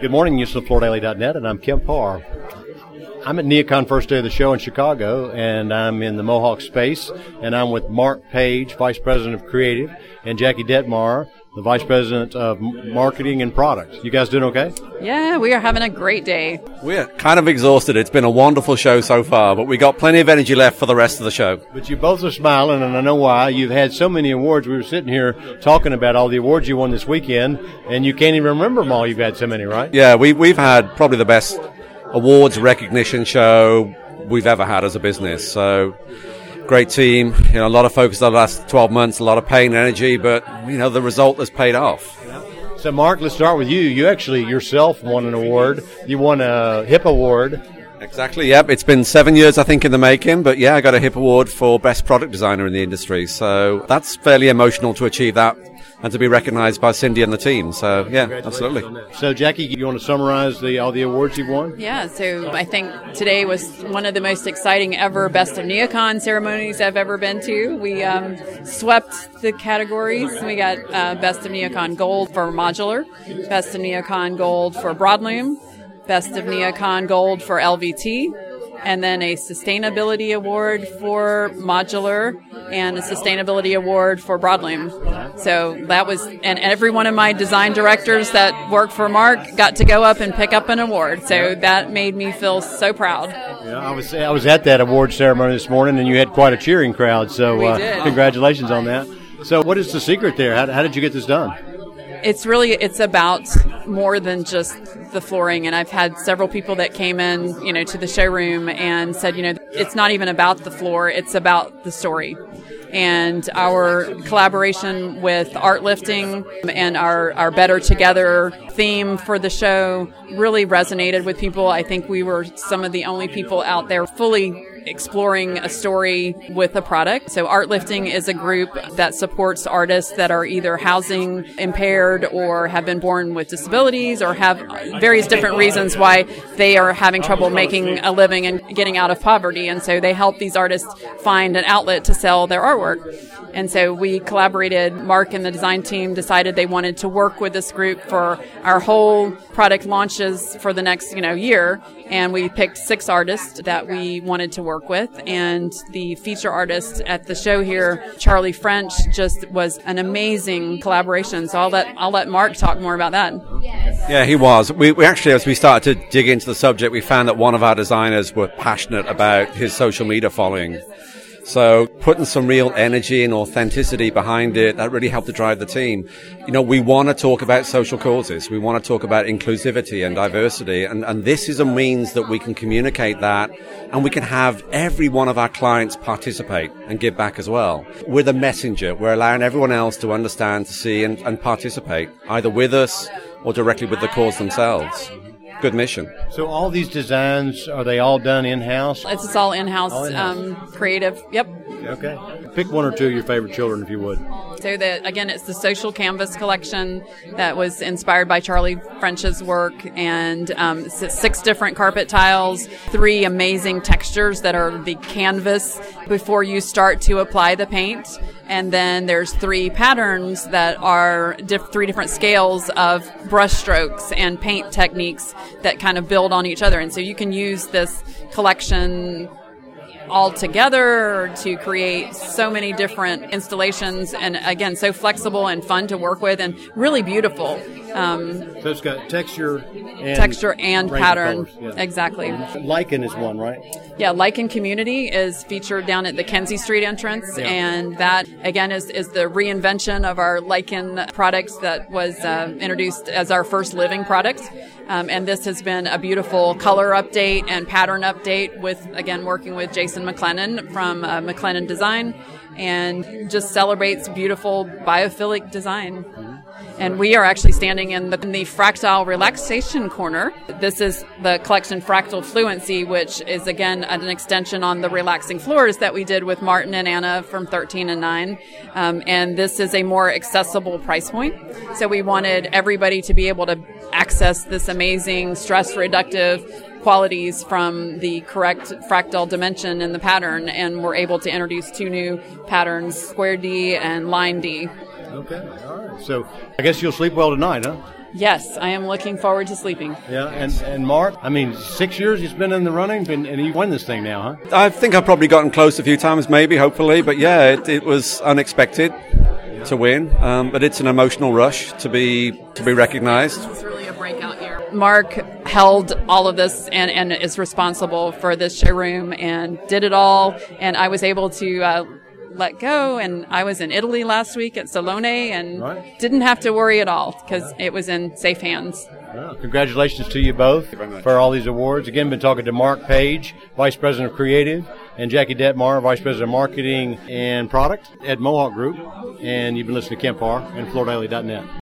Good morning, USFLoorDaily.net, and I'm Kemp Harr. I'm at NeoCon first day of the show in Chicago, and I'm in the Mohawk space, and I'm with Mark Page, Vice President of Creative, and Jackie Dettmar, the Vice President of Marketing and Product. You guys doing okay? Yeah, we are having a great day. We're kind of exhausted. It's been a wonderful show so far, but we got plenty of energy left for the rest of the show. But you both are smiling, and I know why. You've had so many awards. We were sitting here talking about all the awards you won this weekend, and you can't even remember them all. You've had so many, right? Yeah, we, we've had probably the best awards recognition show we've ever had as a business. So great team. You know, a lot of focus on the last 12 months, a lot of pain, and energy, but you know the result has paid off. So, Mark, let's start with you. You actually yourself won an award. You won a HIP award. Exactly. Yep. It's been seven years, I think, in the making. But yeah, I got a HIP award for best product designer in the industry. So that's fairly emotional to achieve that and to be recognised by Cindy and the team. So yeah, absolutely. So Jackie, you want to summarize the all the awards you've won? Yeah. So I think today was one of the most exciting ever Best of NeoCon ceremonies I've ever been to. We um, swept the categories. We got uh, Best of NeoCon Gold for modular, Best of NeoCon Gold for broadloom, Best of NeoCon Gold for LVT and then a sustainability award for modular and a sustainability award for broadloom. So that was, and every one of my design directors that worked for Mark got to go up and pick up an award. So that made me feel so proud. Yeah, I was I was at that award ceremony this morning, and you had quite a cheering crowd. So uh, congratulations on that. So what is the secret there? How, how did you get this done? it's really it's about more than just the flooring and i've had several people that came in you know to the showroom and said you know it's not even about the floor it's about the story. And our collaboration with Art Lifting and our, our better together theme for the show really resonated with people. I think we were some of the only people out there fully exploring a story with a product. So Art Lifting is a group that supports artists that are either housing impaired or have been born with disabilities or have various different reasons why they are having trouble making a living and getting out of poverty. And so they help these artists find an outlet to sell their artwork. And so we collaborated. Mark and the design team decided they wanted to work with this group for our whole product launches for the next, you know, year. And we picked six artists that we wanted to work with. And the feature artist at the show here, Charlie French, just was an amazing collaboration. So I'll let, I'll let Mark talk more about that. Yeah, he was. We, we actually, as we started to dig into the subject, we found that one of our designers were passionate about his social media following. So putting some real energy and authenticity behind it, that really helped to drive the team. You know, we want to talk about social causes. We want to talk about inclusivity and diversity. And, and this is a means that we can communicate that and we can have every one of our clients participate and give back as well. We're the messenger. We're allowing everyone else to understand, to see and, and participate either with us or directly with the cause themselves good mission. So all these designs are they all done in house? It's all in house, um, creative. Yep. Okay. Pick one or two of your favorite children, if you would. So that again, it's the social canvas collection that was inspired by Charlie French's work, and um, six different carpet tiles, three amazing textures that are the canvas before you start to apply the paint and then there's three patterns that are diff- three different scales of brush strokes and paint techniques that kind of build on each other. And so you can use this collection all together to create so many different installations and again so flexible and fun to work with and really beautiful. Um, so it's got texture and texture and pattern. yeah. exactly. Lichen is one right? Yeah lichen community is featured down at the Kinzie Street entrance. Yeah. and that again is, is the reinvention of our lichen products that was uh, introduced as our first living product um, and this has been a beautiful color update and pattern update with, again, working with Jason McLennan from uh, McLennan Design and just celebrates beautiful biophilic design. And we are actually standing in the, in the, fractal relaxation corner. This is the collection Fractal Fluency, which is again an extension on the relaxing floors that we did with Martin and Anna from 13 and 9. Um, and this is a more accessible price point. So we wanted everybody to be able to access this amazing stress reductive qualities from the correct fractal dimension in the pattern, and we're able to introduce two new patterns, square D and line D. Okay, all right. So I guess you'll sleep well tonight, huh? Yes, I am looking forward to sleeping. Yeah, and, and Mark, I mean, six years he's been in the running, and, and he won this thing now, huh? I think I've probably gotten close a few times, maybe, hopefully, but yeah, it, it was unexpected to win, um, but it's an emotional rush to be to be recognised. It's really a breakout year. Mark held all of this and, and is responsible for this showroom and did it all, and I was able to. Uh, let go and I was in Italy last week at Salone and Right. didn't have to worry at all because it was in safe hands. Well, congratulations to you both for all these awards. Again, been talking to Mark Page, Vice President of Creative, and Jackie Dettmar, Vice President of Marketing and Product at Mohawk Group. And you've been listening to Kemp Harr and FloorDaily.net.